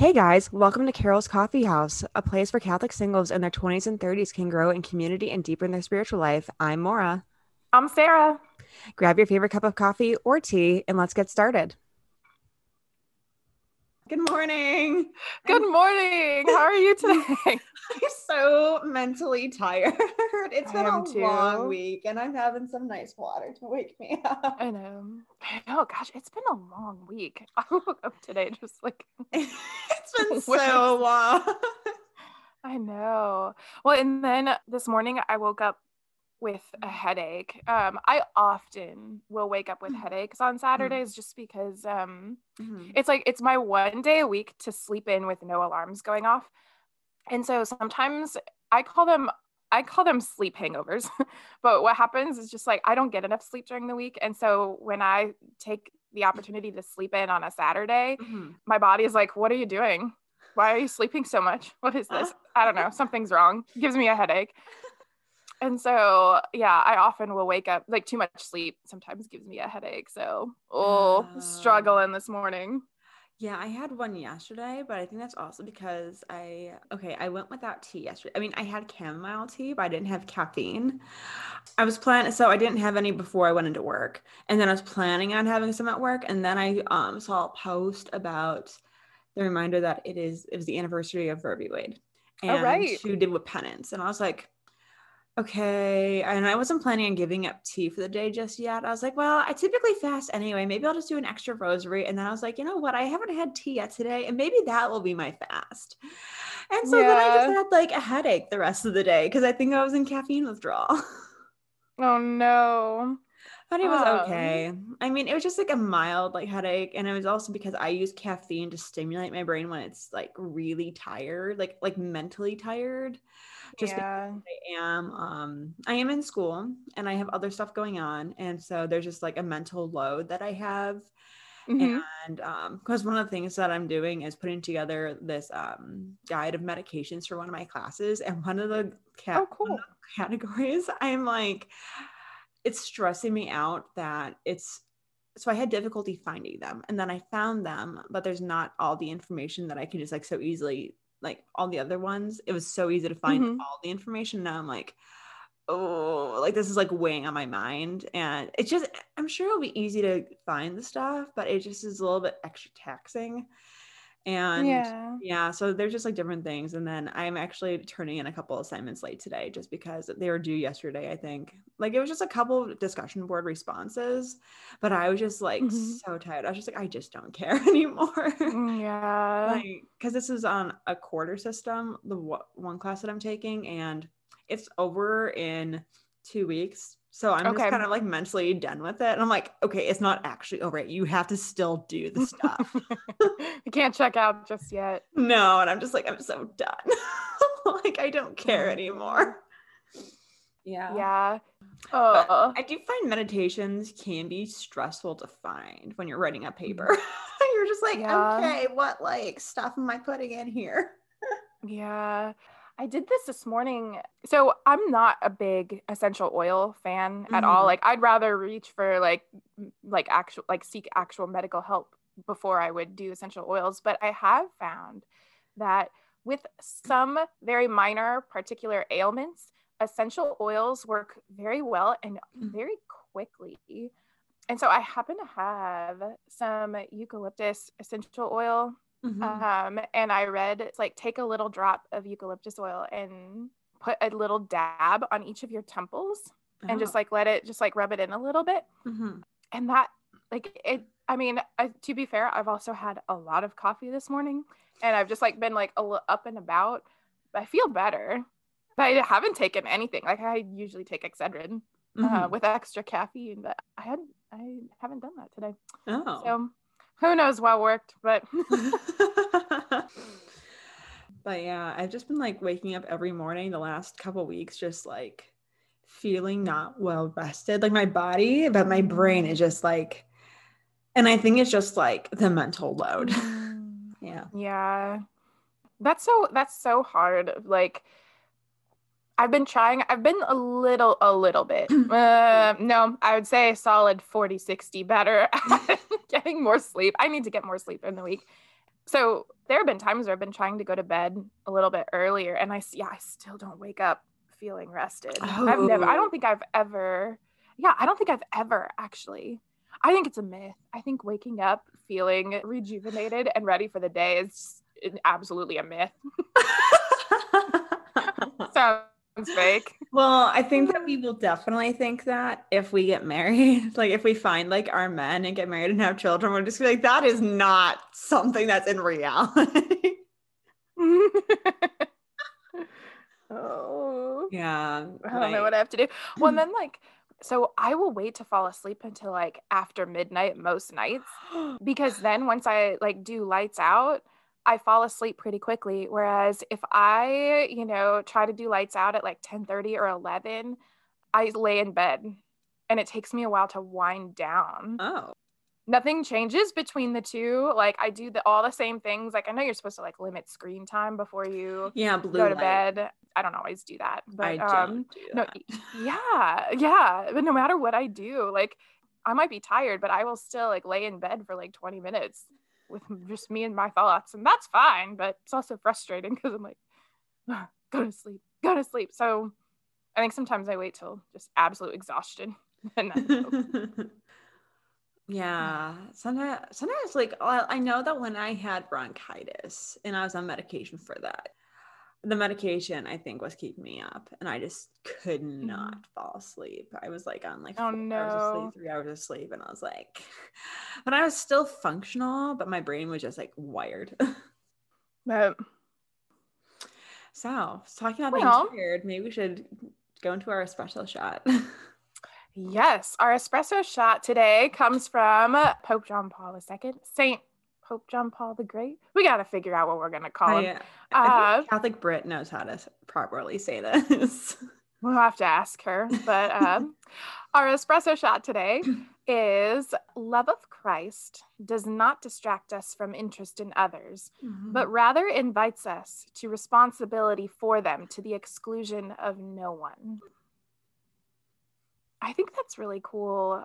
Hey guys, welcome to Carol's Coffee House, a place where Catholic singles in their 20s and 30s can grow in community and deepen their spiritual life. I'm Maura. I'm Sarah. Grab your favorite cup of coffee or tea and let's get started. Good morning. Good morning. How are you today? I'm so mentally tired. It's been a too. long week and I'm having some nice water to wake me up. I know. I know. Oh, gosh, it's been a long week. I woke up today just like it's been so long. I know. Well, and then this morning I woke up with a headache. Um, I often will wake up with Mm. headaches on Saturdays just because um Mhm. it's like it's my one day a week to sleep in with no alarms going off. And so sometimes i call them i call them sleep hangovers but what happens is just like i don't get enough sleep during the week. And so when i take the opportunity to sleep in on a saturday Mhm. my body is like what are you doing? Why are you sleeping so much? What is this? I don't know. Something's wrong. Gives me a headache and so yeah i often will wake up like too much sleep sometimes gives me a headache so oh Oh. struggling this morning Yeah, I had one yesterday, but I think that's also because I okay, I went without tea yesterday. I mean, I had chamomile tea, but I didn't have caffeine. I was planning so I didn't have any before I went into work. And then I was planning on having some at work, and then I um saw a post about the reminder that it is it was the anniversary of Roe v. Wade. And Oh, right. who did with penance. And I was like, okay. And I wasn't planning on giving up tea for the day just yet. I was like, well, I typically fast anyway. Maybe I'll just do an extra rosary. And then I was like, you know what? I haven't had tea yet today. And maybe that will be my fast. And so then I just had like a headache the rest of the day because I think I was in caffeine withdrawal. Oh no. But it was Um, okay. I mean, it was just like a mild like headache, and it was also because I use caffeine to stimulate my brain when it's like really tired, like like mentally tired. Just yeah. I am um I am in school and I have other stuff going on and so there's just like a mental load that I have Mhm. and um because one of the things that I'm doing is putting together this um guide of medications for one of my classes and one of the cat Oh, cool. categories I'm like it's stressing me out that it's so I had difficulty finding them and then I found them but there's not all the information that I can just like so easily like all the other ones it was so easy to find Mhm. all the information. Now I'm like oh like this is like weighing on my mind. And it's just I'm sure it'll be easy to find the stuff but it just is a little bit extra taxing and Yeah. yeah, so there's just like different things. And then I'm actually turning in a couple assignments late today just because they were due yesterday, I think. Like it was just a couple of discussion board responses, but I was just like Mhm. so tired. I was just like, I just don't care anymore. Mm, Yeah. like, because this is on a quarter system, the one class that I'm taking, and it's over in two weeks. So I'm Okay. just kind of like mentally done with it. And I'm like, okay, it's not actually over. You have to still do the stuff. I can't check out just yet. No, and I'm just like, I'm so done. like, I don't care Oh, anymore. Yeah. Yeah. But Oh. I do find meditations can be stressful to find when you're writing a paper. Mm-hmm. you're just like, Yeah. okay, what like stuff am I putting in here? Yeah. I did this this morning. So I'm not a big essential oil fan at all. Mhm. Like I'd rather reach for like like actual like seek actual medical help before I would do essential oils, but I have found that with some very minor particular ailments, essential oils work very well and Mm. very quickly. And so I happen to have some eucalyptus essential oil Mhm. um, and I read it's like take a little drop of eucalyptus oil and put a little dab on each of your temples and just Oh. like let it just like rub it in a little bit. Mhm. And that like it, I mean, I, to be fair, I've also had a lot of coffee this morning and I've just like been like a little up and about. I feel better, but I haven't taken anything. Like I usually take Excedrin uh, Mhm. with extra caffeine, but I had I haven't done that today. oh. So who knows what worked, but but yeah, I've just been like waking up every morning the last couple weeks, just like feeling not well rested, like my body, but my brain is just like, and I think it's just like the mental load. Mm. yeah. Yeah. That's so that's so hard. Like I've been trying I've been a little a little bit. Uh, no, I would say a solid 40 60 better getting more sleep. I need to get more sleep in the week. So there have been times where I've been trying to go to bed a little bit earlier and I yeah, I still don't wake up feeling rested. Oh. I've never I don't oh. think I've ever yeah, I don't think I've ever actually. I think it's a myth. I think waking up feeling rejuvenated and ready for the day is absolutely a myth. Sounds fake. Well, I think that we will definitely think that if we get married, like if we find like our men and get married and have children, we're just be like, that is not something that's in reality. oh. Yeah. I don't like, know what I have to do. Well, and then like so I will wait to fall asleep until like after midnight most nights because then once I like do lights out, I fall asleep pretty quickly. Whereas if I, you know, try to do lights out at like 10 30 or 11, I lay in bed and it takes me a while to wind down. Oh. Nothing changes between the two. Like I do the, all the same things. Like I know you're supposed to like limit screen time before you yeah, go to light. bed. I don't always do that. But I um do no, yeah, yeah. But no matter what I do, like I might be tired, but I will still like lay in bed for like 20 minutes with just me and my thoughts. And that's fine, but it's also frustrating because I'm like, go to sleep, go to sleep. So I think sometimes I wait till just absolute exhaustion and then yeah sometimes sometimes like i know that when i had bronchitis and i was on medication for that the medication I think was keeping me up, and I just could not mm. fall asleep. I was like on like oh, no. hours of sleep, three hours of sleep, and I was like, but I was still functional, but my brain was just like wired. but so talking about well, being tired, maybe we should go into our espresso shot. yes, our espresso shot today comes from Pope John Paul II, Saint Pope John Paul the Great. We got to figure out what we're going to call him. I, uh, Catholic Brit knows how to properly say this. we'll have to ask her. But um, our espresso shot today is love of Christ does not distract us from interest in others, mm-hmm. but rather invites us to responsibility for them to the exclusion of no one. I think that's really cool.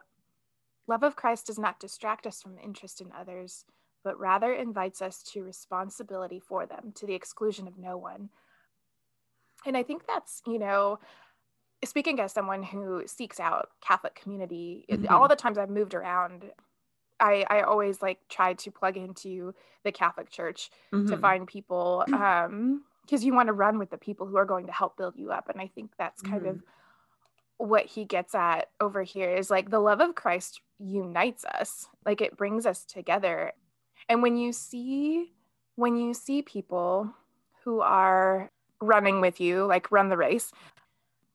Love of Christ does not distract us from interest in others, but rather invites us to responsibility for them to the exclusion of no one. And I think that's, you know, speaking as someone who seeks out Catholic community, mm-hmm. all the times I've moved around, I, I always like try to plug into the Catholic Church mm-hmm. to find people um because you want to run with the people who are going to help build you up. And I think that's kind mm-hmm. of what he gets at over here is like the love of Christ unites us, like it brings us together. And when you see when you see people who are running with you, like run the race,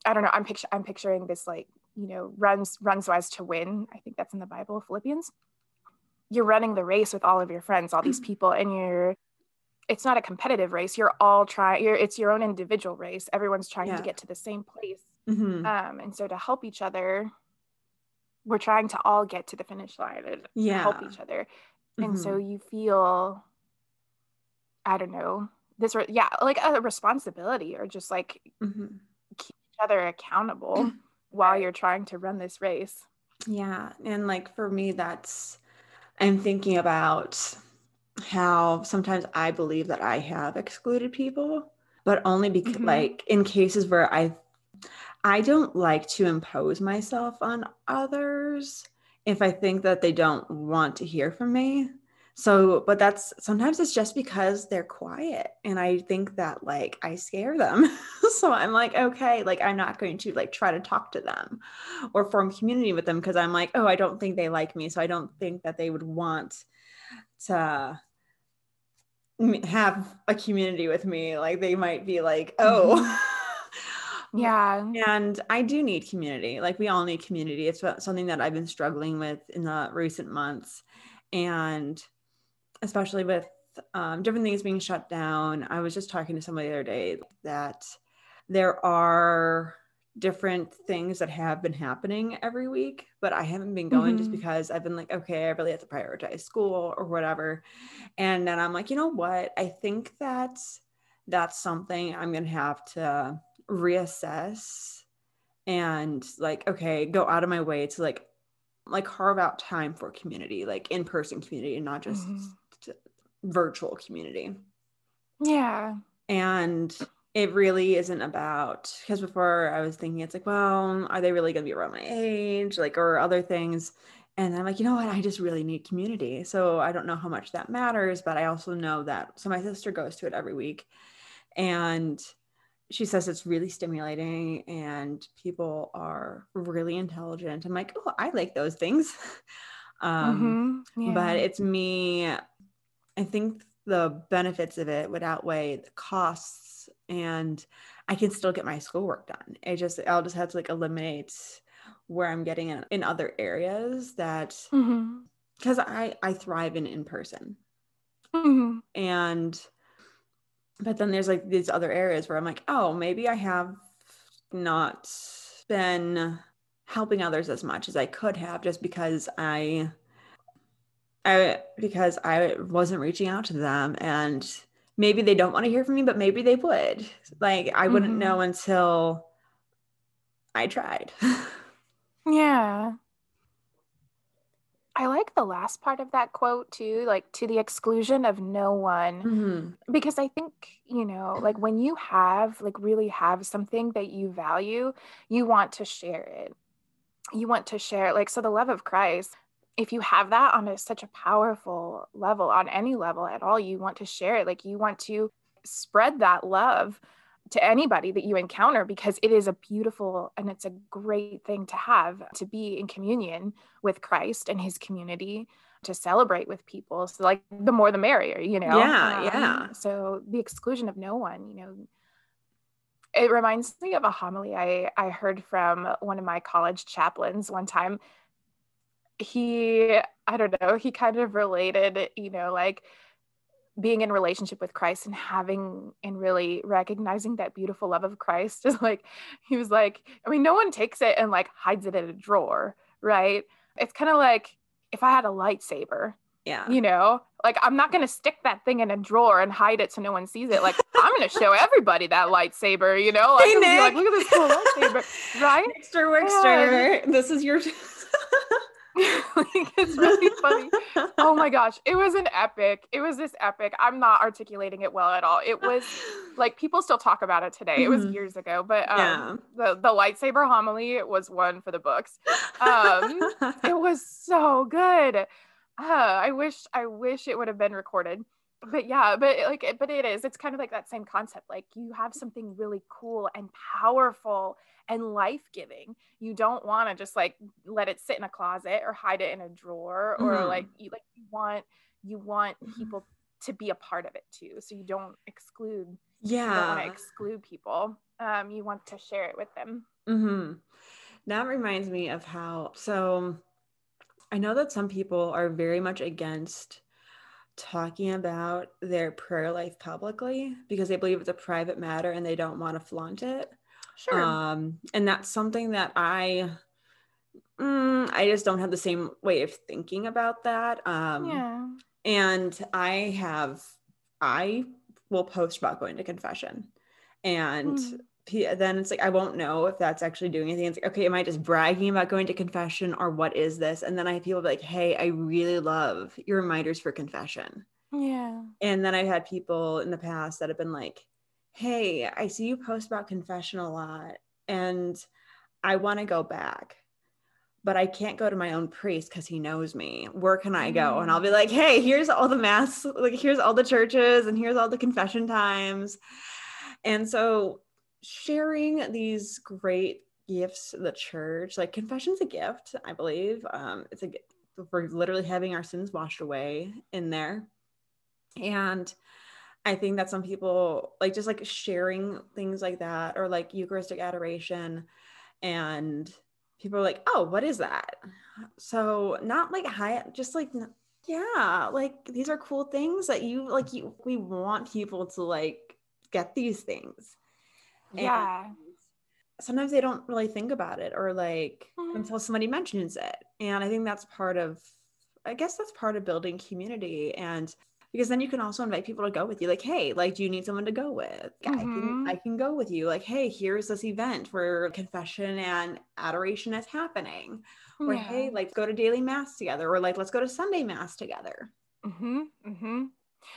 I don't know, I'm picture I'm picturing this like, you know, runs runs wise to win. I think that's in the Bible, Philippians. You're running the race with all of your friends, all these people, and you're it's not a competitive race. You're all trying you're it's your own individual race. Everyone's trying yeah. to get to the same place. Mm-hmm. Um, and so to help each other, we're trying to all get to the finish line and yeah. help each other and mm-hmm. so you feel i don't know this re- yeah like a responsibility or just like mm-hmm. keep each other accountable while you're trying to run this race yeah and like for me that's i'm thinking about how sometimes i believe that i have excluded people but only because mm-hmm. like in cases where i i don't like to impose myself on others if I think that they don't want to hear from me. So, but that's sometimes it's just because they're quiet and I think that like I scare them. so I'm like, okay, like I'm not going to like try to talk to them or form community with them because I'm like, oh, I don't think they like me. So I don't think that they would want to have a community with me. Like they might be like, oh, mm-hmm. Yeah. And I do need community. Like we all need community. It's something that I've been struggling with in the recent months. And especially with um, different things being shut down, I was just talking to somebody the other day that there are different things that have been happening every week, but I haven't been going mm-hmm. just because I've been like, okay, I really have to prioritize school or whatever. And then I'm like, you know what? I think that that's something I'm going to have to reassess and like okay go out of my way to like like carve out time for community like in-person community and not just mm-hmm. Virtual community. Yeah. And it really isn't about because before I was thinking it's like, well, are they really gonna be around my age? Like or other things. And I'm like, you know what? I just really need community. So I don't know how much that matters, but I also know that so my sister goes to it every week. And she says it's really stimulating and people are really intelligent. I'm like, oh, I like those things. um, mm-hmm. yeah. But it's me. I think the benefits of it would outweigh the costs, and I can still get my schoolwork done. I just I'll just have to like eliminate where I'm getting in, in other areas that because mm-hmm. I I thrive in in person, mm-hmm. and but then there's like these other areas where I'm like, oh, maybe I have not been helping others as much as I could have just because I I because I wasn't reaching out to them and maybe they don't want to hear from me but maybe they would. Like I wouldn't mm-hmm. know until I tried. yeah. I like the last part of that quote too, like to the exclusion of no one. Mm-hmm. Because I think, you know, like when you have, like, really have something that you value, you want to share it. You want to share, it. like, so the love of Christ, if you have that on a, such a powerful level, on any level at all, you want to share it. Like, you want to spread that love to anybody that you encounter because it is a beautiful and it's a great thing to have to be in communion with Christ and his community to celebrate with people so like the more the merrier you know yeah um, yeah so the exclusion of no one you know it reminds me of a homily I, I heard from one of my college chaplains one time he i don't know he kind of related you know like being in relationship with Christ and having and really recognizing that beautiful love of Christ is like he was like I mean no one takes it and like hides it in a drawer right? It's kind of like if I had a lightsaber yeah. you know like I'm not going to stick that thing in a drawer and hide it so no one sees it. Like I'm going to show everybody that lightsaber you know? Like, hey, Nick. like look at this cool lightsaber right? Wickster yeah. this is your it's really funny. Oh my gosh, it was an epic. It was this epic. I'm not articulating it well at all. It was like people still talk about it today. It was mm-hmm. years ago, but um, yeah. the the lightsaber homily was one for the books. Um, it was so good. Uh, I wish I wish it would have been recorded but yeah but like but it is it's kind of like that same concept like you have something really cool and powerful and life-giving you don't want to just like let it sit in a closet or hide it in a drawer or mm. like you like you want you want mm-hmm. people to be a part of it too so you don't exclude yeah you don't want to exclude people um you want to share it with them mm-hmm. that reminds me of how so i know that some people are very much against talking about their prayer life publicly because they believe it's a private matter and they don't want to flaunt it Sure. Um, and that's something that I, mm, I just don't have the same way of thinking about that. Um, yeah. And I have, I will post about going to confession, and mm. Then it's like I won't know if that's actually doing anything. It's like, okay, am I just bragging about going to confession, or what is this? And then I have people like, hey, I really love your reminders for confession. Yeah. And then I've had people in the past that have been like, hey, I see you post about confession a lot and I want to go back, but I can't go to my own priest because he knows me. Where can I go? And I'll be like, hey, here's all the mass, like here's all the churches and here's all the confession times. And so sharing these great gifts the church, like confession's a gift, I believe. Um, it's a we're literally having our sins washed away in there. And I think that some people like just like sharing things like that or like Eucharistic adoration and people are like, oh, what is that? So not like high, just like, yeah, like these are cool things that you like, you, we want people to like get these things. Yeah. And sometimes they don't really think about it or like mm-hmm. until somebody mentions it. And I think that's part of, I guess that's part of building community and because then you can also invite people to go with you like hey like do you need someone to go with mm-hmm. i can mm-hmm. i can go with you like hey here's this event where confession and adoration is happening or hey like go to daily mass together or like let's go to sunday mass together mm-hmm mm-hmm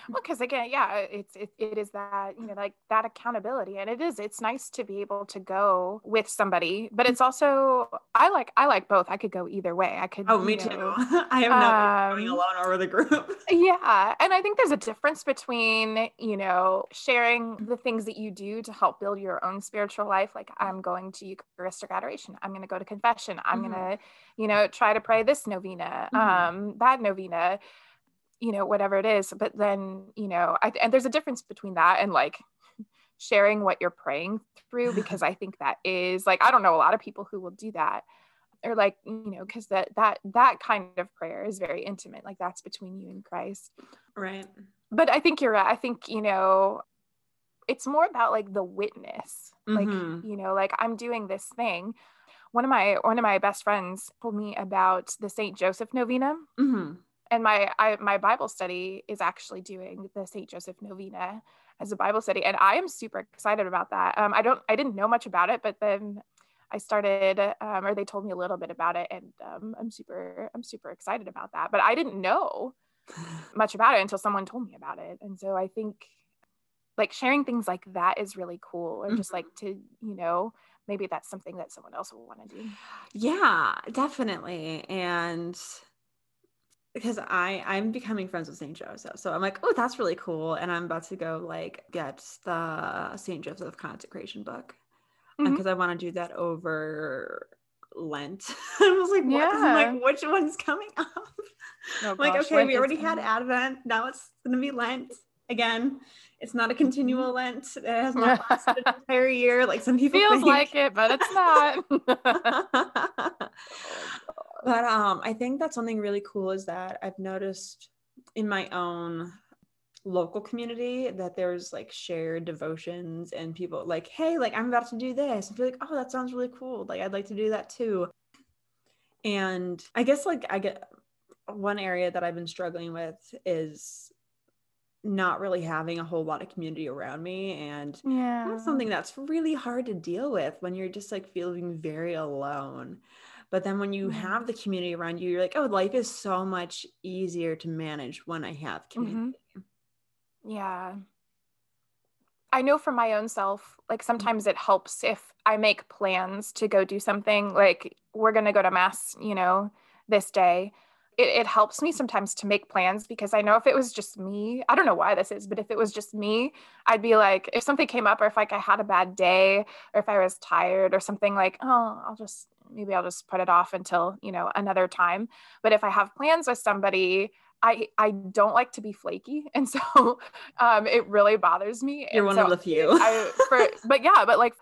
well because again yeah it's it, it is that you know like that accountability and it is it's nice to be able to go with somebody but it's also i like i like both i could go either way i could oh me know, too i am not um, going alone or with a group yeah and i think there's a difference between you know sharing the things that you do to help build your own spiritual life like i'm going to eucharistic adoration i'm going to go to confession i'm mm-hmm. going to you know try to pray this novena mm-hmm. um that novena you know whatever it is but then you know I, and there's a difference between that and like sharing what you're praying through because i think that is like i don't know a lot of people who will do that or like you know because that that that kind of prayer is very intimate like that's between you and christ. Right. But i think you're right i think you know it's more about like the witness mm-hmm. like you know like i'm doing this thing. One of my one of my best friends told me about the saint joseph novena. Mm-hmm and my I, my Bible study is actually doing the Saint Joseph Novena as a Bible study, and I am super excited about that. Um, I don't I didn't know much about it, but then I started, um, or they told me a little bit about it, and um, I'm super I'm super excited about that. But I didn't know much about it until someone told me about it, and so I think like sharing things like that is really cool, or just like mm-hmm. to you know maybe that's something that someone else will want to do. Yeah, definitely, and because I I'm becoming friends with Saint Joseph, so I'm like, oh, that's really cool, and I'm about to go like get the Saint Joseph consecration book because mm-hmm. I want to do that over Lent. I was like, what? Yeah. like, which one's coming up? Oh, like, okay, Lent we already had Advent. Now it's gonna be Lent again. It's not a mm-hmm. continual Lent. It has not lasted an entire year, like some people feels think. like it, but it's not. But um, I think that's something really cool is that I've noticed in my own local community that there's like shared devotions and people like, hey, like I'm about to do this. I feel like, oh, that sounds really cool. Like I'd like to do that too. And I guess like I get one area that I've been struggling with is not really having a whole lot of community around me and yeah that's something that's really hard to deal with when you're just like feeling very alone but then when you mm-hmm. have the community around you, you're like, oh, life is so much easier to manage when I have community. Mm-hmm. Yeah. I know for my own self, like mm-hmm. sometimes it helps if I make plans to go do something, like we're going to go to mass, you know, this day. It, it, helps me sometimes to make plans because I know if it was just me, I don't know why this is, but if it was just me, I'd be like, if something came up or if like I had a bad day or if I was tired or something like, oh, I'll just maybe I'll just put it off until, you know, another time. But if I have plans with somebody, I I don't like to be flaky. And so um it really bothers me. You're and one so of the few. I, for, but yeah, but like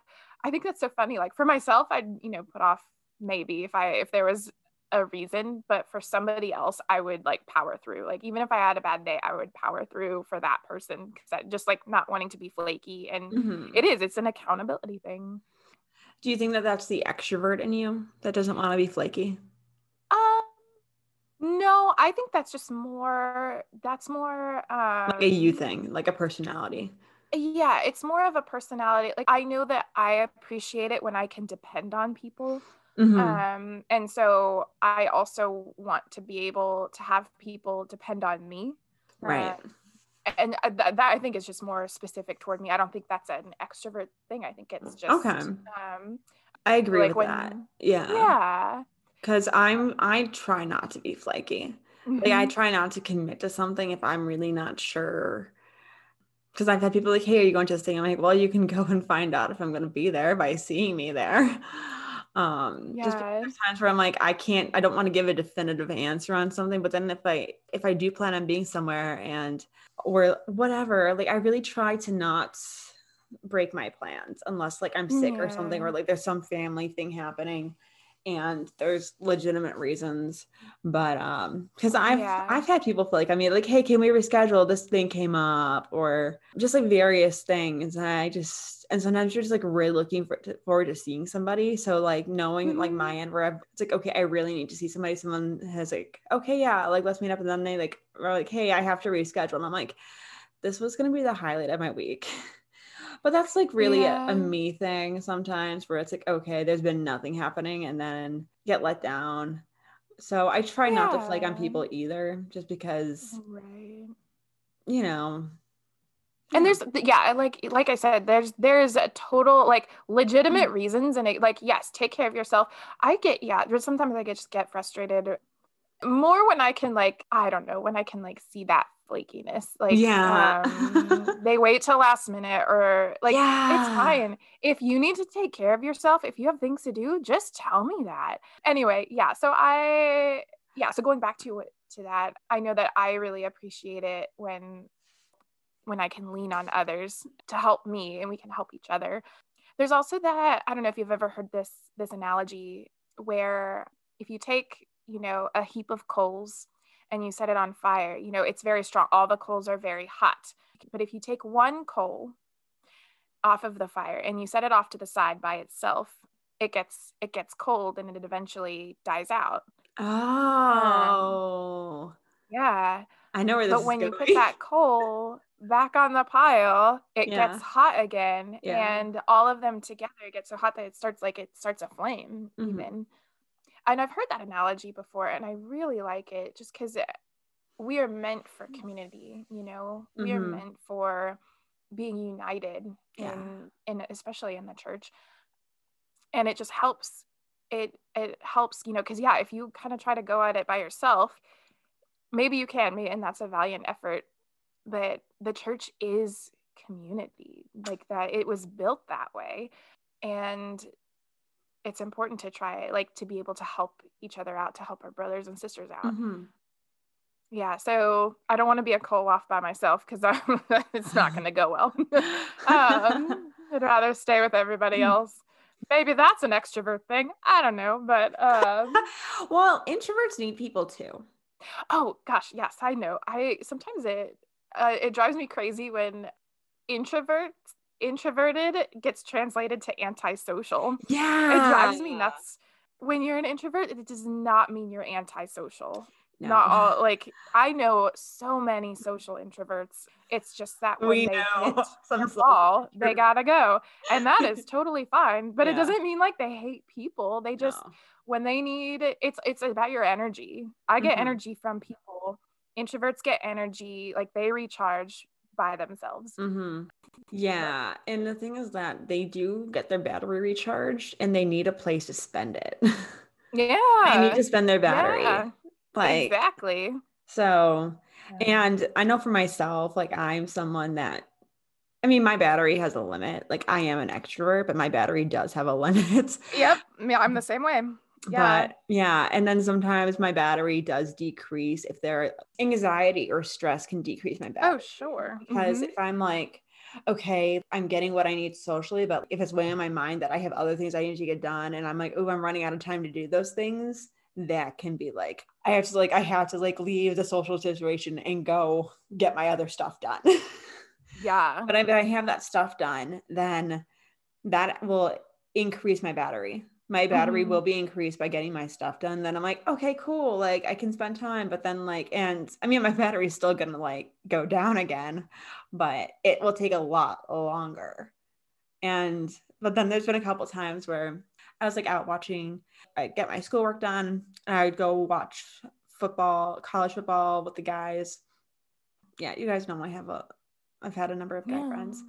I think that's so funny. Like for myself, I'd, you know, put off maybe if I if there was a reason, but for somebody else, I would like power through. Like even if I had a bad day, I would power through for that person because I just like not wanting to be flaky. And mm-hmm. it is, it's an accountability thing. Do you think that that's the extrovert in you that doesn't want to be flaky? Um, no, I think that's just more. That's more um, like a you thing, like a personality. Yeah, it's more of a personality. Like I know that I appreciate it when I can depend on people. Mm-hmm. Um, and so I also want to be able to have people depend on me. Right. Uh, and th- that I think is just more specific toward me. I don't think that's an extrovert thing. I think it's just okay. Um, I agree like with when, that. Yeah. Yeah. Because I'm I try not to be flaky. Mm-hmm. Like I mm-hmm. try not to commit to something if I'm really not sure. Because I've had people like, "Hey, are you going to this thing?" I'm like, "Well, you can go and find out if I'm going to be there by seeing me there." Um yeah. just there's times where i'm like i can't i don't want to give a definitive answer on something but then if i if i do plan on being somewhere and or whatever like i really try to not break my plans unless like i'm sick yeah. or something or like there's some family thing happening and there's legitimate reasons but um because i've yeah. i've had people feel like i mean like hey can we reschedule? This thing came up or just like various things. And i just and sometimes you're just like really looking for, to, forward to seeing somebody. So like knowing mm-hmm. like my end where I've, it's like okay i really need to see somebody. Someone has like okay yeah like let's meet up and then they like are like hey i have to reschedule. And i'm like this was going to be the highlight of my week but that's like really yeah. a, a, me thing sometimes where it's like okay there's been nothing happening and then get let down so i try yeah. not to flake on people either just because right you know, and there's yeah like like i said there's there's a total like legitimate Mm. reasons and it, like yes take care of yourself i get yeah there's sometimes i get just get frustrated more when i can like i don't know when i can like see that flakiness like Yeah. um, they wait till last minute or like yeah. it's fine if you need to take care of yourself if you have things to do just tell me that anyway yeah so i yeah so going back to to that i know that i really appreciate it when when i can lean on others to help me and we can help each other there's also that i don't know if you've ever heard this this analogy where if you take you know a heap of coals and you set it on fire you know it's very strong. All the coals are very hot. But if you take one coal off of the fire and you set it off to the side by itself it gets it gets cold and it eventually dies out. Oh, yeah. I know where this but when you put that coal back on the pile it Yeah. gets hot again Yeah. and all of them together get so hot that it starts like it starts a flame Mhm. even and i've heard that analogy before and i really like it just because we are meant for community you know we are Mhm. meant for being united Yeah. in in especially in the church and it just helps it it helps you know because yeah if you kind of try to go at it by yourself maybe you can maybe, and that's a valiant effort but the church is community like that it was built that way and it's important to try like to be able to help each other out to help our brothers and sisters out. Mhm. yeah so i don't want to be a coal off by myself because it's not going to go well. Um, i'd rather stay with everybody else. Maybe that's an extrovert thing i don't know but um, well, introverts need people too. oh gosh yes i know. I sometimes it uh, it drives me crazy when introvert introverted gets translated to antisocial. Yeah. it drives me nuts. When you're an introvert it does not mean you're antisocial. No. not all like i know so many social introverts. It's just that when we they know. hit some social they gotta go. And that is totally fine but it doesn't mean like they hate people. They just No. when they need it's it's about your energy. I get Mhm. energy from people. Introverts get energy like they recharge by themselves hmm Yeah. And the thing is that they do get their battery recharged and they need a place to spend it. yeah they need to spend their battery. yeah, Like, exactly so, and I know for myself, like, I'm someone that, I mean, my battery has a limit. Like, I am an extrovert, but my battery does have a limit. yep yeah i'm the same way yeah But yeah, and then sometimes my battery does decrease if there anxiety or stress can decrease my battery. oh sure because Mhm. if I'm like, okay, I'm getting what I need socially, but if it's weighing on my mind that I have other things I need to get done, and I'm like, oh, I'm running out of time to do those things, that can be like, I have to like, I have to like leave the social situation and go get my other stuff done. yeah but if I have that stuff done, then that will increase my battery. My battery Mhm. will be increased by getting my stuff done. Then I'm like, okay, cool. Like I can spend time, but then like, and I mean, my battery is still gonna like go down again, but it will take a lot longer. And but then there's been a couple times where I was like out watching, I get my schoolwork done, and I would go watch football, college football with the guys. Yeah, you guys know I have a, I've had a number of guy Yeah. friends,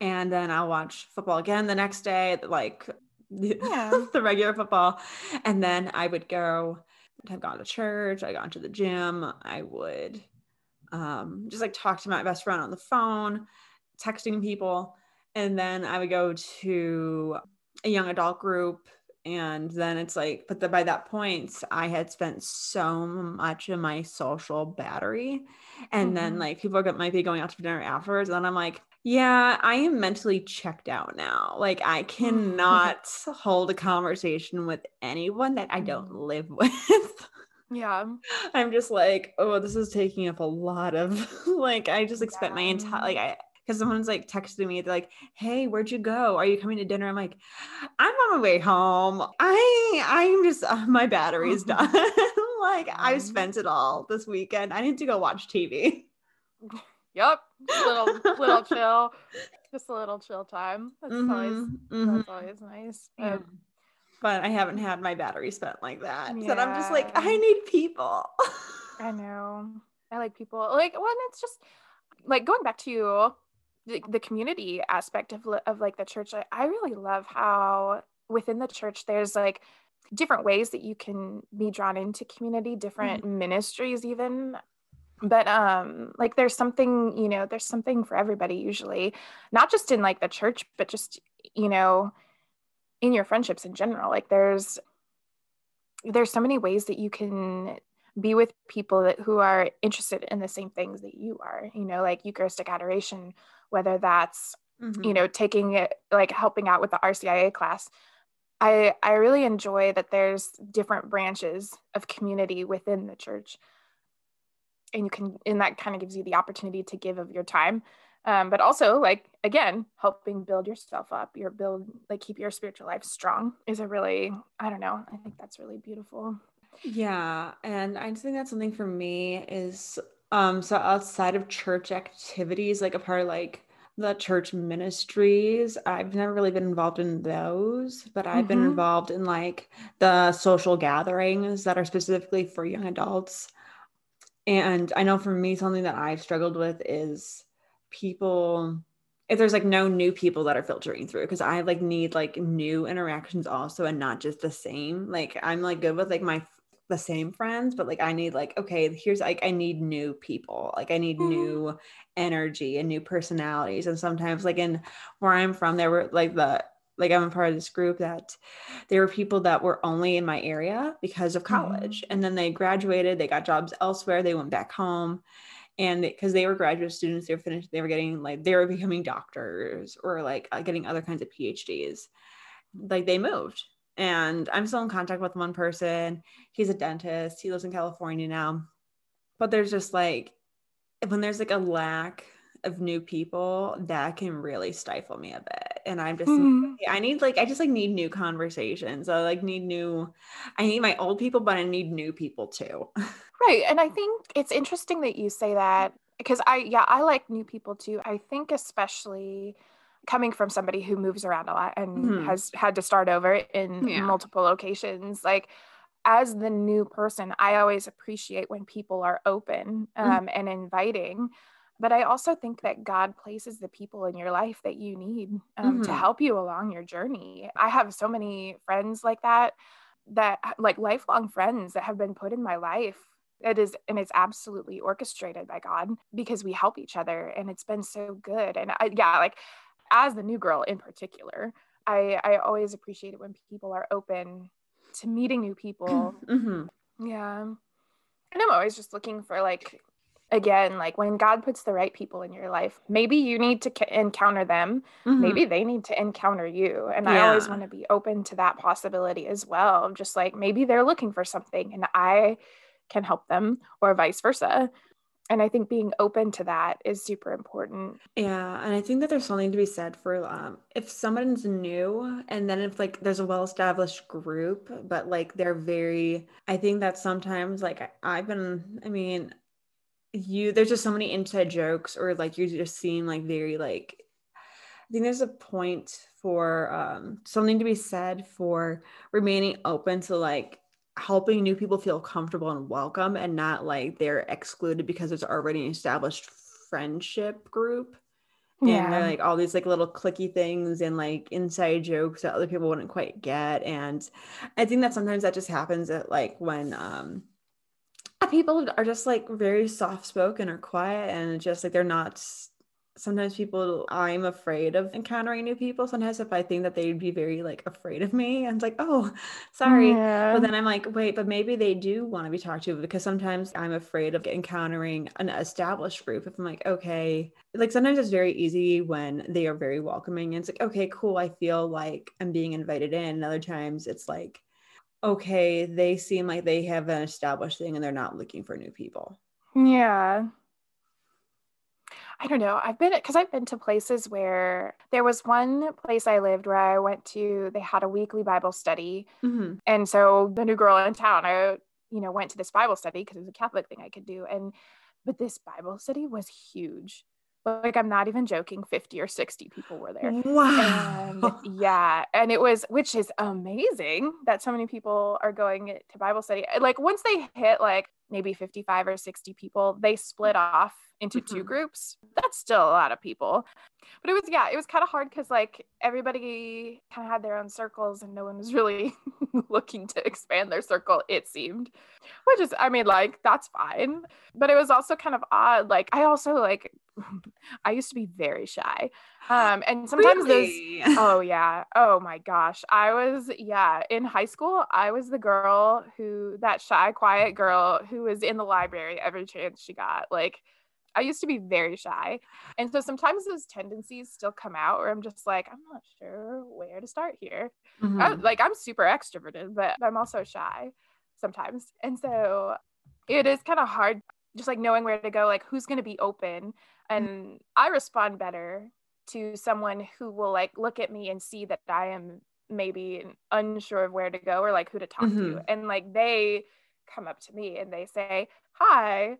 and then I'll watch football again the next day, like Yeah. the regular football, and then I would go. I'd have gone to church. I gone to the gym. I would um, just like talk to my best friend on the phone, texting people, and then I would go to a young adult group. And then it's like, but the, by that point, I had spent so much of my social battery. And then Mhm. like people might be going out to dinner afterwards. And I'm like, yeah, I am mentally checked out now. Like I cannot hold a conversation with anyone that I don't Mhm. live with. yeah I'm just like, oh, this is taking up a lot of like I just like spent my entire like I because someone's like texting me, they're like, Hey, where'd you go? Are you coming to dinner? I'm like, I'm on my way home. I I'm just uh, my battery's done. like I've Um. spent it all this weekend. I need to go watch TV. Yep little little chill just a little chill time that's always Mhm, mhm. that's always nice Yeah. but But I haven't had my battery spent like that. So I'm just like, I need people. I know. I like people like when it's just like going back to the, the community aspect of, of like the church, I, I really love how within the church there's like different ways that you can be drawn into community, different mm-hmm. ministries, even but um like there's something you know there's something for everybody usually not just in like the church but just you know in your friendships in general. Like there's there's so many ways that you can be with people that who are interested in the same things that you are you know like eucharistic adoration whether that's mm-hmm. you know taking it like helping out with the rcia class. I i really enjoy that there's different branches of community within the church and you can and that kind of gives you the opportunity to give of your time. Um, but also like again helping build yourself up your build like keep your spiritual life strong is a really i don't know i think that's really beautiful. Yeah and i just think that's something for me is um so outside of church activities like a part of like the church ministries i've never really been involved in those but i've mm-hmm. been involved in like the social gatherings that are specifically for young adults and I know for me, something that I've struggled with is people if there's like no new people that are filtering through because I like need like new interactions also and not just the same. Like I'm like good with like my the same friends, but like I need like okay, here's like I need new people. Like I need mm-hmm. new energy and new personalities. And sometimes like in where I'm from, there were like the like I'm a part of this group that there were people that were only in my area because of college. Mm-hmm. And then they graduated, they got jobs elsewhere, they went back home. And because they were graduate students, they were finished, they were getting like, they were becoming doctors or like uh, getting other kinds of PhDs. Like they moved. And I'm still in contact with one person. He's a dentist, he lives in California now. But there's just like, when there's like a lack of new people that can really stifle me a bit and i'm just mm-hmm. i need like i just like need new conversations i like need new i need my old people but i need new people too right and i think it's interesting that you say that because i yeah i like new people too i think especially coming from somebody who moves around a lot and mm-hmm. has had to start over in yeah. multiple locations like as the new person i always appreciate when people are open mm. um, mm-hmm. and inviting but I also think that God places the people in your life that you need um, mm-hmm. to help you along your journey. I have so many friends like that, that like lifelong friends that have been put in my life. It is, and it's absolutely orchestrated by God because we help each other, and it's been so good. And I, yeah, like as the new girl in particular, I I always appreciate it when people are open to meeting new people. Mm-hmm. Yeah, and I'm always just looking for like again like when god puts the right people in your life maybe you need to c- encounter them mm-hmm. maybe they need to encounter you and yeah. i always want to be open to that possibility as well just like maybe they're looking for something and i can help them or vice versa and i think being open to that is super important yeah and i think that there's something to be said for um, if someone's new and then if like there's a well-established group but like they're very i think that sometimes like i've been i mean you there's just so many inside jokes or like you just seem like very like I think there's a point for um, something to be said for remaining open to like helping new people feel comfortable and welcome and not like they're excluded because it's already an established friendship group. Yeah. And they're like all these like little clicky things and like inside jokes that other people wouldn't quite get. And I think that sometimes that just happens at like when um people are just like very soft spoken or quiet and just like they're not sometimes people i'm afraid of encountering new people. Sometimes if i think that they'd be very like afraid of me and it's like oh sorry. Yeah. but then i'm like wait but maybe they do want to be talked to because sometimes i'm afraid of encountering an established group. If i'm like okay. Like sometimes it's very easy when they are very welcoming and it's like okay cool. I feel like i'm being invited in. And other times it's like okay, they seem like they have an established thing and they're not looking for new people. Yeah. I don't know. I've been because I've been to places where there was one place I lived where I went to, they had a weekly Bible study. Mm-hmm. And so the new girl in town, I, you know, went to this Bible study because it was a Catholic thing I could do. And, but this Bible study was huge like I'm not even joking, 50 or 60 people were there. Wow. And yeah. And it was, which is amazing that so many people are going to Bible study. Like once they hit like maybe 55 or 60 people, they split off into mm-hmm. two groups. That's still a lot of people. But it was, yeah, it was kind of hard because like everybody kind of had their own circles and no one was really looking to expand their circle, it seemed, which is, I mean, like, that's fine. But it was also kind of odd. Like, I also like, I used to be very shy. Um, and sometimes really? those, oh yeah, oh my gosh, I was, yeah, in high school, I was the girl who, that shy, quiet girl who was in the library every chance she got. Like, I used to be very shy. And so sometimes those tendencies still come out where I'm just like, I'm not sure where to start here. Mm-hmm. I, like, I'm super extroverted, but I'm also shy sometimes. And so it is kind of hard, just like knowing where to go, like, who's going to be open. And mm-hmm. I respond better to someone who will like look at me and see that I am maybe unsure of where to go or like who to talk mm-hmm. to. And like they come up to me and they say, Hi,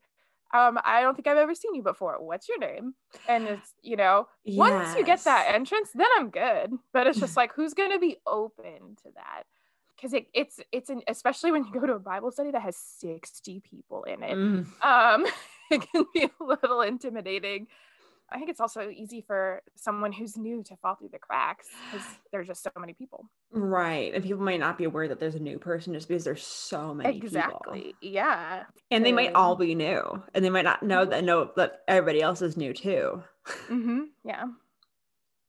um, I don't think I've ever seen you before. What's your name? And it's, you know, yes. once you get that entrance, then I'm good. But it's just like, who's going to be open to that? Because it, it's, it's an, especially when you go to a Bible study that has 60 people in it, mm. um, it can be a little intimidating I think it's also easy for someone who's new to fall through the cracks because there's just so many people. Right. And people might not be aware that there's a new person just because there's so many exactly. People. Yeah. And they might all be new. And they might not know that know that everybody else is new too. Mm-hmm. Yeah.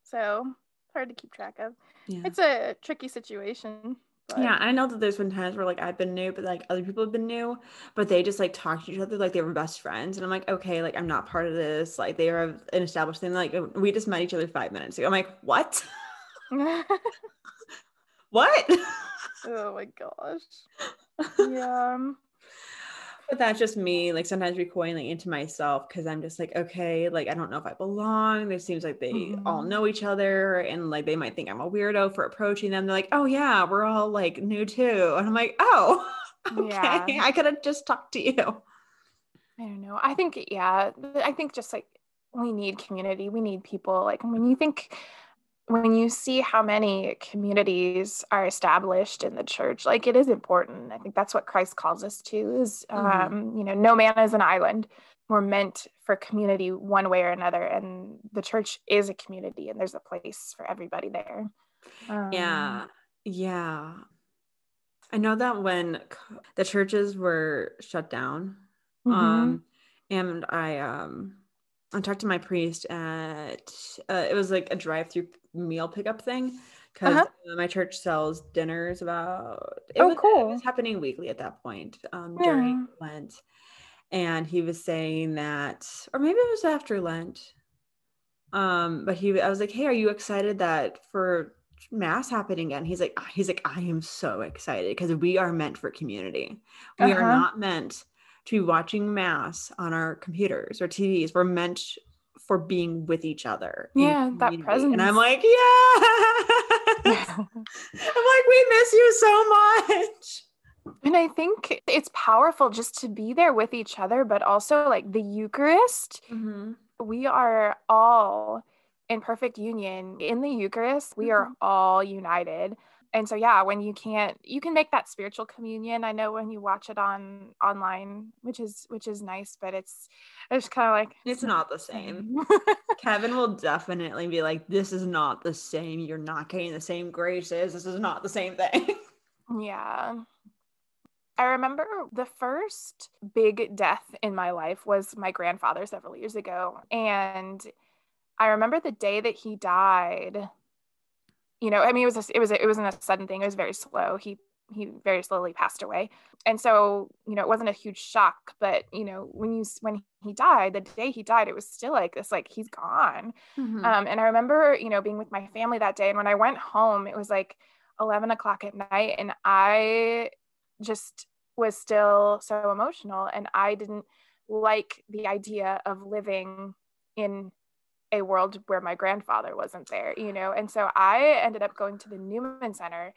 So hard to keep track of. Yeah. It's a tricky situation. But... Yeah, I know that there's been times where like I've been new, but like other people have been new, but they just like talk to each other like they were best friends, and I'm like, okay, like I'm not part of this. Like they are an established thing. Like we just met each other five minutes ago. I'm like, what? what? oh my gosh. Yeah um, but that's just me like sometimes recoiling into myself because i'm just like okay like i don't know if i belong. It seems like they mm-hmm. all know each other and like they might think i'm a weirdo for approaching them. They're like oh yeah we're all like new too. And i'm like oh okay yeah. i could have just talked to you. I don't know. I think yeah i think just like we need community. We need people like when you think when you see how many communities are established in the church like it is important. I think that's what christ calls us to is mm-hmm. um, you know no man is an island. We're meant for community one way or another and the church is a community and there's a place for everybody there. Um, yeah. Yeah i know that when the churches were shut down mm-hmm. um and i um I talked to my priest at uh, it was like a drive-through meal pickup thing because uh-huh. my church sells dinners about it oh was, cool it was happening weekly at that point um, during. Lent and he was saying that or maybe it was after Lent um but he I was like hey are you excited that for mass happening again he's like he's like I am so excited because we are meant for community we uh-huh. are not meant to be watching mass on our computers or TVs. We're meant for being with each other. Yeah, that presence. And I'm like, yeah. I'm like, we miss you so much. And I think it's powerful just to be there with each other, but also like the Eucharist. Mm-hmm. We are all in perfect union. In the Eucharist, we are mm-hmm. all united and so yeah when you can't you can make that spiritual communion. I know when you watch it on online which is which is nice but it's it's kind of like it's mm, not the same. Mm. kevin will definitely be like this is not the same. You're not getting the same graces. This is not the same thing. Yeah. I remember the first big death in my life was my grandfather several years ago. And I remember the day that he died, you know, I mean, it was a, it was a, it wasn't a sudden thing. It was very slow. He he very slowly passed away, and so you know, it wasn't a huge shock. But you know, when you when he died, the day he died, it was still like this, like he's gone. Mm-hmm. Um, and I remember, you know, being with my family that day, and when I went home, it was like eleven o'clock at night, and I just was still so emotional, and I didn't like the idea of living in a world where my grandfather wasn't there, you know? And so I ended up going to the Newman Center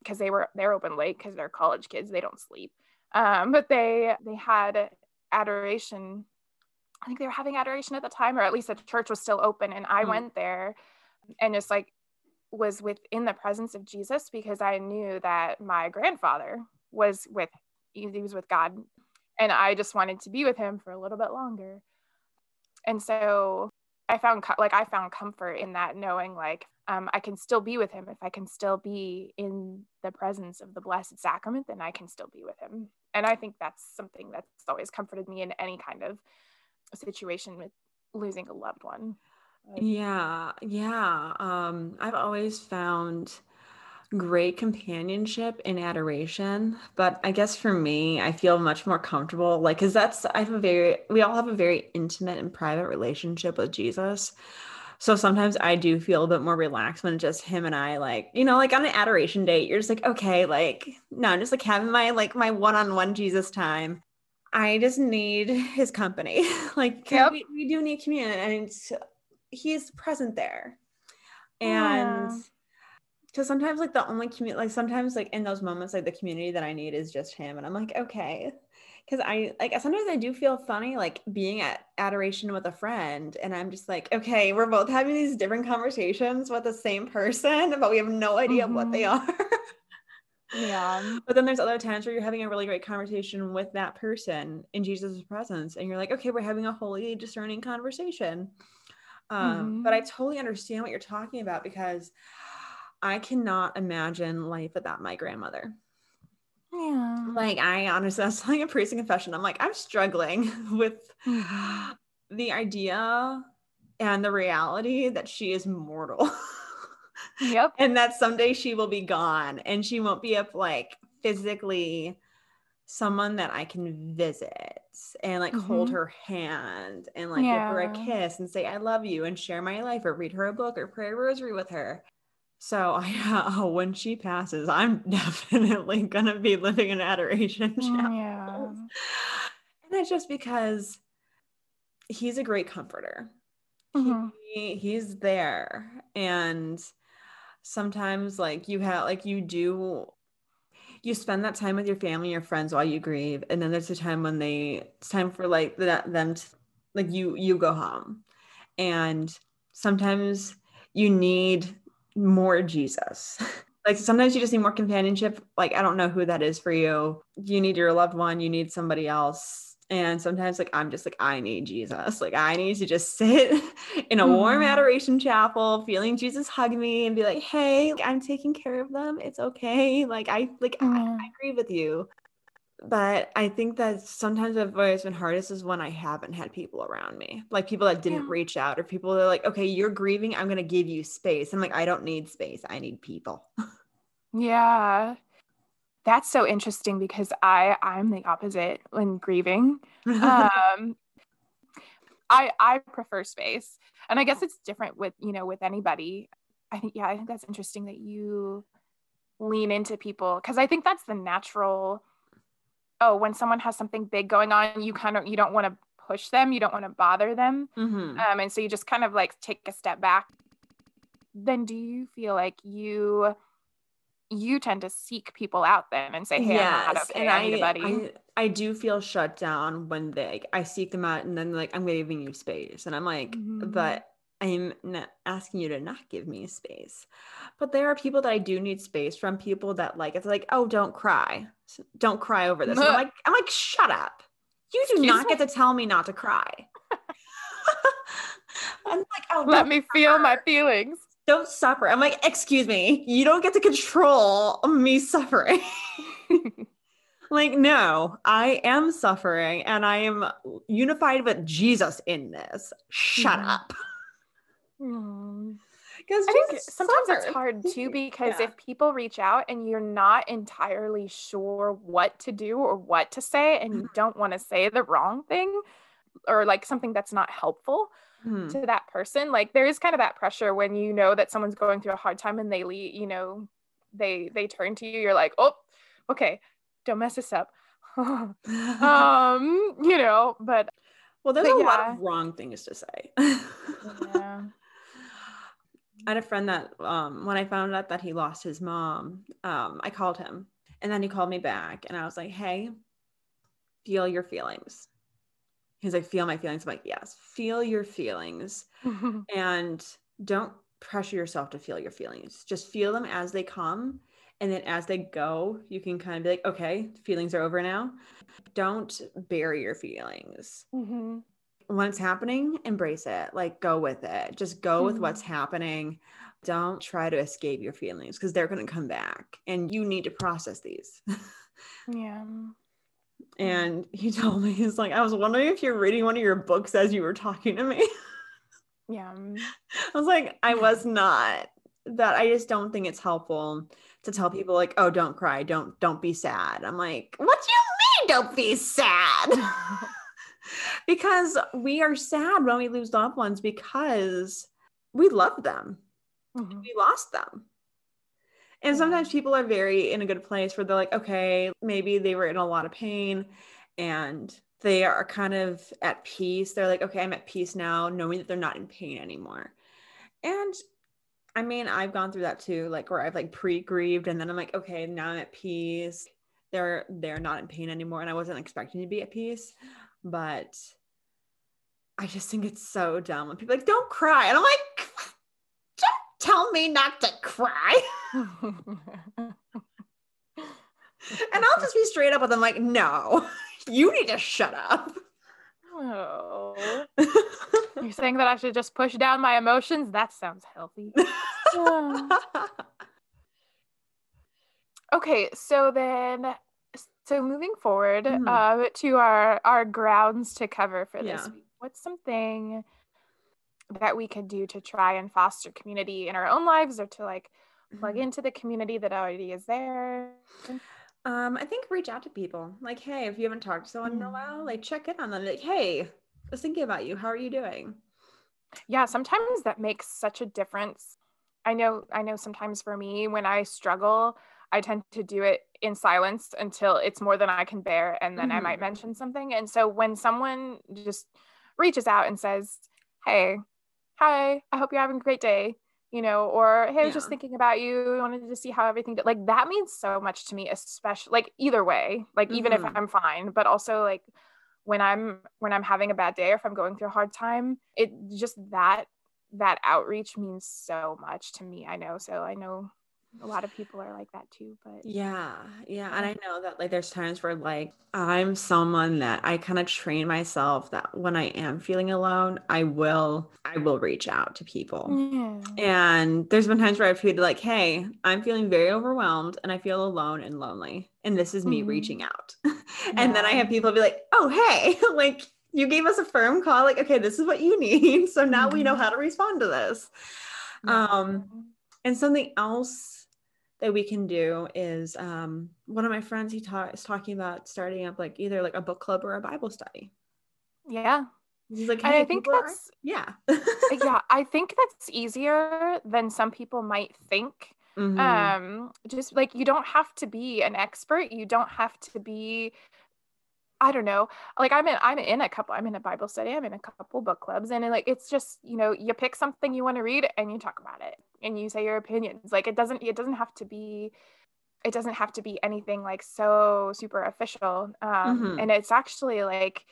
because they were they're open late because they're college kids, they don't sleep. Um, but they they had adoration. I think they were having adoration at the time, or at least the church was still open. And I mm. went there and just like was within the presence of Jesus because I knew that my grandfather was with he was with God and I just wanted to be with him for a little bit longer. And so I found like I found comfort in that knowing like um, I can still be with him if I can still be in the presence of the Blessed Sacrament, then I can still be with him. And I think that's something that's always comforted me in any kind of situation with losing a loved one. Yeah, yeah. Um, I've always found great companionship and adoration but i guess for me i feel much more comfortable like because that's i have a very we all have a very intimate and private relationship with jesus. So sometimes i do feel a bit more relaxed when it's just him and i like you know like on an adoration date you're just like okay like no i'm just like having my like my one-on-one jesus time. I just need his company. Like yep. we, we do need communion and he's present there. And yeah because sometimes like the only community like sometimes like in those moments like the community that i need is just him and i'm like okay because i like sometimes i do feel funny like being at adoration with a friend and i'm just like okay we're both having these different conversations with the same person but we have no idea mm-hmm. what they mm-hmm. are yeah but then there's other times where you're having a really great conversation with that person in jesus' presence and you're like okay we're having a holy discerning conversation um mm-hmm. but i mm-hmm. totally understand what you're talking about because I cannot imagine life without my grandmother. Yeah. Like I honestly, I was telling a priest in confession, I'm like, I'm struggling with the idea and the reality that she is mortal. Yep. and that someday she will be gone and she won't be up like physically someone that I can visit and like mm-hmm. hold her hand and like yeah. give her a kiss and say I love you and share my life or read her a book or pray a rosary with her. So I, uh, when she passes, I'm definitely gonna be living in adoration. Mm, yeah. And it's just because he's a great comforter. Mm-hmm. He, he's there, and sometimes like you have like you do you spend that time with your family your friends while you grieve and then there's a time when they it's time for like that them to, like you you go home and sometimes you need more Jesus. like sometimes you just need more companionship. Like I don't know who that is for you. You need your loved one, you need somebody else. And sometimes like I'm just like I need Jesus. Like I need to just sit in a warm mm-hmm. adoration chapel, feeling Jesus hug me and be like, "Hey, I'm taking care of them. It's okay." Like I like mm. I, I mm. agree with you but I think that sometimes what always been hardest is when I haven't had people around me, like people that didn't yeah. reach out or people that are like, okay, you're grieving. I'm going to give you space. I'm like, I don't need space. I need people. yeah. That's so interesting because I I'm the opposite when grieving. Um, I I prefer space, and I guess it's different with you know with anybody. I think yeah, I think that's interesting that you lean into people because I think that's the natural oh when someone has something big going on you kind of you don't want to push them you don't want to bother them mm-hmm. um, and so you just kind of like take a step back then do you feel like you you tend to seek people out then and say hey yes. i'm not okay and I, anybody I, I do feel shut down when they like, i seek them out and then like i'm giving you space and i'm like mm-hmm. but I'm not asking you to not give me space. But there are people that I do need space from people that like it's like, oh, don't cry. Don't cry over this. I'm like, I'm like, shut up. You do Excuse not me? get to tell me not to cry. I'm like, oh, let me suffer. feel my feelings. Don't suffer. I'm like, excuse me, you don't get to control me suffering. like, no, I am suffering and I am unified with Jesus in this. Shut mm. up. Because I think sometimes it's hard too because yeah. if people reach out and you're not entirely sure what to do or what to say, and you mm-hmm. don't want to say the wrong thing or like something that's not helpful mm. to that person, like there is kind of that pressure when you know that someone's going through a hard time and they leave, you know, they they turn to you, you're like, oh, okay, don't mess this up. um, you know, but well, there's but a yeah. lot of wrong things to say. yeah. I had a friend that um, when I found out that he lost his mom, um, I called him and then he called me back and I was like, hey, feel your feelings. He's like, feel my feelings. I'm like, yes, feel your feelings and don't pressure yourself to feel your feelings. Just feel them as they come And then as they go, you can kind of be like, okay, feelings are over now. Don't bury your feelings. Mm-hmm. When it's happening, embrace it. Like, go with it. Just go mm-hmm. with what's happening. Don't try to escape your feelings because they're going to come back and you need to process these. yeah. And he told me, he's like, I was wondering if you're reading one of your books as you were talking to me. Yeah. I was like, I was not. That I just don't think it's helpful to tell people like, oh, don't cry, don't don't be sad. I'm like, what do you mean don't be sad? because we are sad when we lose loved ones because we love them. Mm-hmm. We lost them. And sometimes people are very in a good place where they're like, okay, maybe they were in a lot of pain and they are kind of at peace. They're like, okay, I'm at peace now, knowing that they're not in pain anymore. And I mean, I've gone through that too, like where I've like pre-grieved and then I'm like, okay, now I'm at peace. They're they're not in pain anymore. And I wasn't expecting to be at peace. But I just think it's so dumb when people like, don't cry. And I'm like, don't tell me not to cry. and I'll just be straight up with them, like, no, you need to shut up. Oh. You're saying that I should just push down my emotions? That sounds healthy. Um, okay, so then so moving forward mm. uh, to our our grounds to cover for this yeah. week. What's something that we could do to try and foster community in our own lives or to like plug mm-hmm. into the community that already is there? Um, I think reach out to people. Like, hey, if you haven't talked to someone mm. in a while, like check in on them. Like, hey, I was thinking about you. How are you doing? Yeah, sometimes that makes such a difference. I know, I know sometimes for me when I struggle, I tend to do it in silence until it's more than I can bear. And then mm-hmm. I might mm-hmm. mention something. And so when someone just reaches out and says, Hey, hi, I hope you're having a great day you know, or hey, I was yeah. just thinking about you, I wanted to see how everything did. Like that means so much to me, especially like either way, like mm-hmm. even if mm-hmm. I'm fine, but also like when I'm when I'm having a bad day or if I'm going through a hard time, it just that that outreach means so much to me. I know. So I know a lot of people are like that too but yeah yeah and i know that like there's times where like i'm someone that i kind of train myself that when i am feeling alone i will i will reach out to people yeah. and there's been times where i've feel like hey i'm feeling very overwhelmed and i feel alone and lonely and this is me mm-hmm. reaching out and then i have people be like oh hey like you gave us a firm call like okay this is what you need so now mm-hmm. we know mm-hmm. how to respond to this yeah. um and something else that we can do is um, one of my friends he ta- is talking about starting up like either like a book club or a Bible study. Yeah. He's like, hey, I think that's are... yeah, yeah. I think that's easier than some people might think. Mm-hmm. Um, just like you don't have to be an expert. You don't have to be I don't know. Like I'm in I'm in a couple I'm in a Bible study, I'm in a couple book clubs and like it's just, you know, you pick something you want to read and you talk about it and you say your opinions. Like it doesn't it doesn't have to be it doesn't have to be anything like so super official. Um mm-hmm. and it's actually like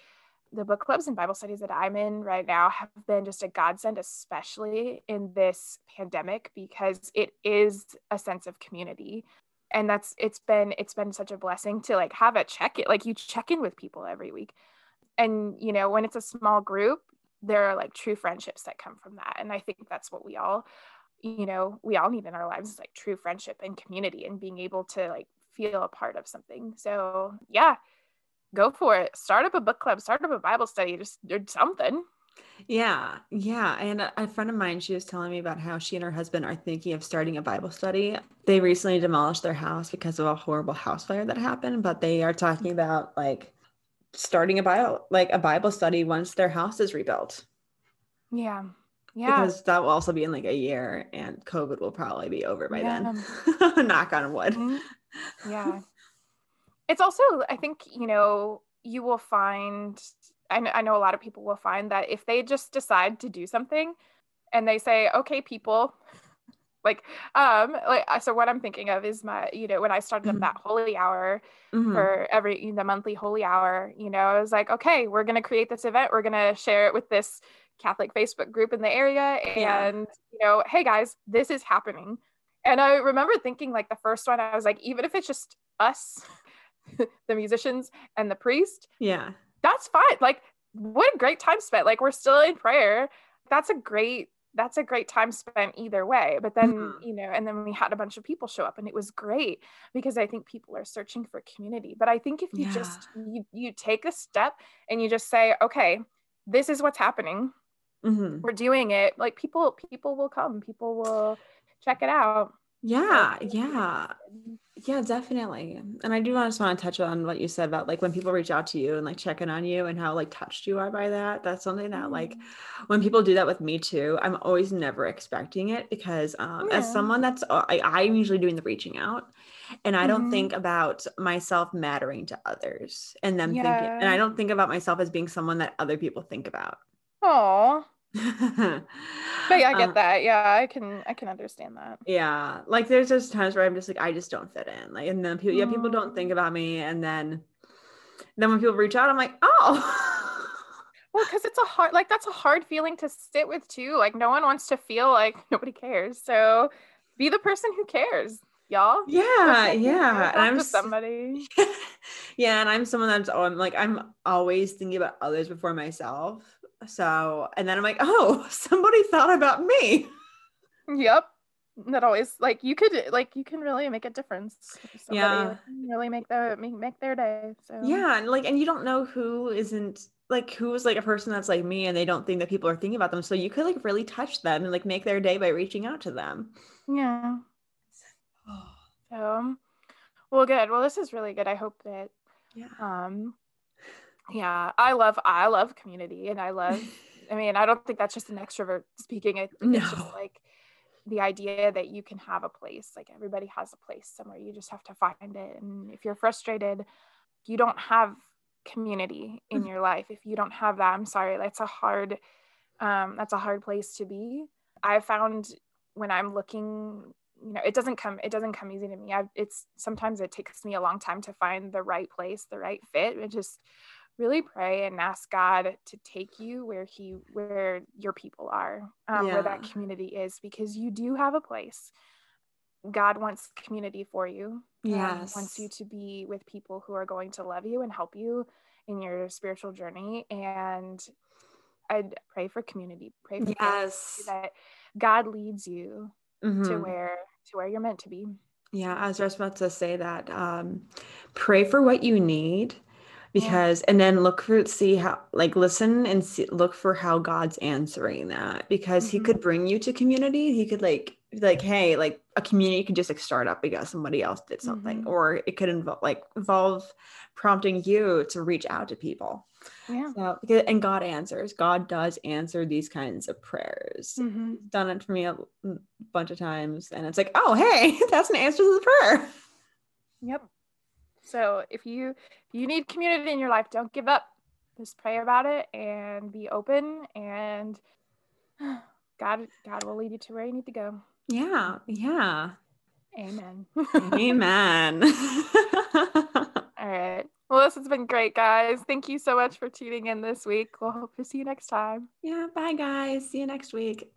the book clubs and Bible studies that I'm in right now have been just a godsend, especially in this pandemic, because it is a sense of community and that's it's been it's been such a blessing to like have a check it like you check in with people every week and you know when it's a small group there are like true friendships that come from that and i think that's what we all you know we all need in our lives is like true friendship and community and being able to like feel a part of something so yeah go for it start up a book club start up a bible study just do something yeah, yeah. And a, friend of mine, she was telling me about how she and her husband are thinking of starting a Bible study. They recently demolished their house because of a horrible house fire that happened, but they are talking about like starting a Bible, like a Bible study once their house is rebuilt. Yeah. Yeah. Because that will also be in like a year and COVID will probably be over by yeah. then. Knock on wood. Mm-hmm. Yeah. It's also, I think, you know, you will find I, I know a lot of people will find that if they just decide to do something and they say, okay, people, like um like so what i'm thinking of is my you know when i started mm-hmm. up that holy hour mm-hmm. for every the monthly holy hour you know i was like okay we're going to create this event we're going to share it with this catholic facebook group in the area and you know hey guys this is happening And I remember thinking, like, the first one, I was like, even if it's just us, the musicians, and the priest, Yeah. that's fine. Like, what a great time spent. Like, we're still in prayer. That's a great. That's a great time spent either way. But then, Mhm. you know, and then we had a bunch of people show up and it was great because I think people are searching for community. But I think if you Yeah. just you you take a step and you just say, okay, this is what's happening. Hmm We're doing it. Like people people will come. People will check it out. Yeah. Yeah. Yeah, definitely. And I do just want to touch on what you said about like when people reach out to you and like check in on you and how like touched you are by that. That's something that like when people do that with me too, I'm always never expecting it because um as someone that's uh, I, I'm usually doing the reaching out and I don't Mhm. think about myself mattering to others and them thinking and I don't think about myself as being someone that other people think about. Oh, but yeah, I get Um, that. Yeah, I can I can understand that. Yeah, like there's just times where I'm just like I just don't fit in. Like, and then people, yeah, people don't think Mm. about me, and then, then when people reach out, I'm like, oh, Well, because it's a hard like that's a hard feeling to sit with too. Like no one wants to feel like nobody cares. So be the person who cares, y'all. yeah, yeah. And I'm somebody. yeah, and I'm someone that's oh, I'm like I'm always thinking about others before myself. So, and then I'm like, oh, somebody thought about me. Yep. That always like you could like you can really make a difference. Somebody Yeah. really make their make, make their day. So Yeah, and like, and you don't know who isn't like who is like a person that's like me, and they don't think that people are thinking about them. So you could like really touch them and like make their day by reaching out to them. Yeah. So well good. Well this is really good. I hope that Yeah. um yeah i love i love community and i love i mean i don't think that's just an extrovert speaking it, it's No. just like the idea that you can have a place like everybody has a place somewhere you just have to find it and if you're frustrated you don't have community in your life if you don't have that i'm sorry that's a hard um that's a hard place to be i found when i'm looking you know it doesn't come it doesn't come easy to me I, it's sometimes it takes me a long time to find the right place the right fit it just really pray and ask god to take you where he where your people are um, where that community is because you do have a place god wants community for you Yes, wants you to be with people who are going to love you and help you in your spiritual journey and i'd pray for community pray for Yes. that god leads you to Mhm. where to where you're meant to be Yeah, I was just about to say that. Um, pray for what you need because and then look for see how like listen and see, look for how God's answering that because he Mhm. could bring you to community. He could like like hey, like a community could just like start up because somebody else did something Mhm. or it could involve like involve prompting you to reach out to people. yeah So and God answers. God does answer these kinds of prayers. Mhm. Done it for me a bunch of times and it's like, "Oh, hey, that's an answer to the prayer." Yep. So if you if you need community in your life, don't give up. Just pray about it and be open and God God will lead you to where you need to go. Yeah, yeah. Amen. Amen. All right. Well, this has been great, guys. Thank you so much for tuning in this week. We'll hope to see you next time. yeah, bye guys. See you next week.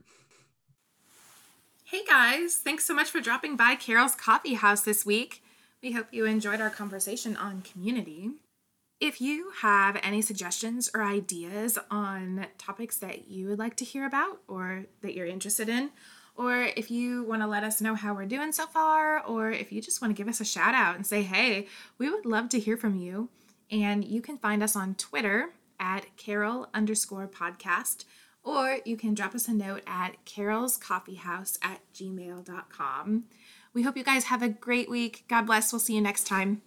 Hey guys, thanks so much for dropping by Carol's Coffee House this week. We hope you enjoyed our conversation on community. If you have any suggestions or ideas on topics that you would like to hear about or that you're interested in, or if you want to let us know how we're doing so far, or if you just want to give us a shout out and say, hey, we would love to hear from you. And you can find us on Twitter at Carol underscore podcast, or you can drop us a note at carol's coffee house at gmail.com. We hope you guys have a great week. God bless. We'll see you next time.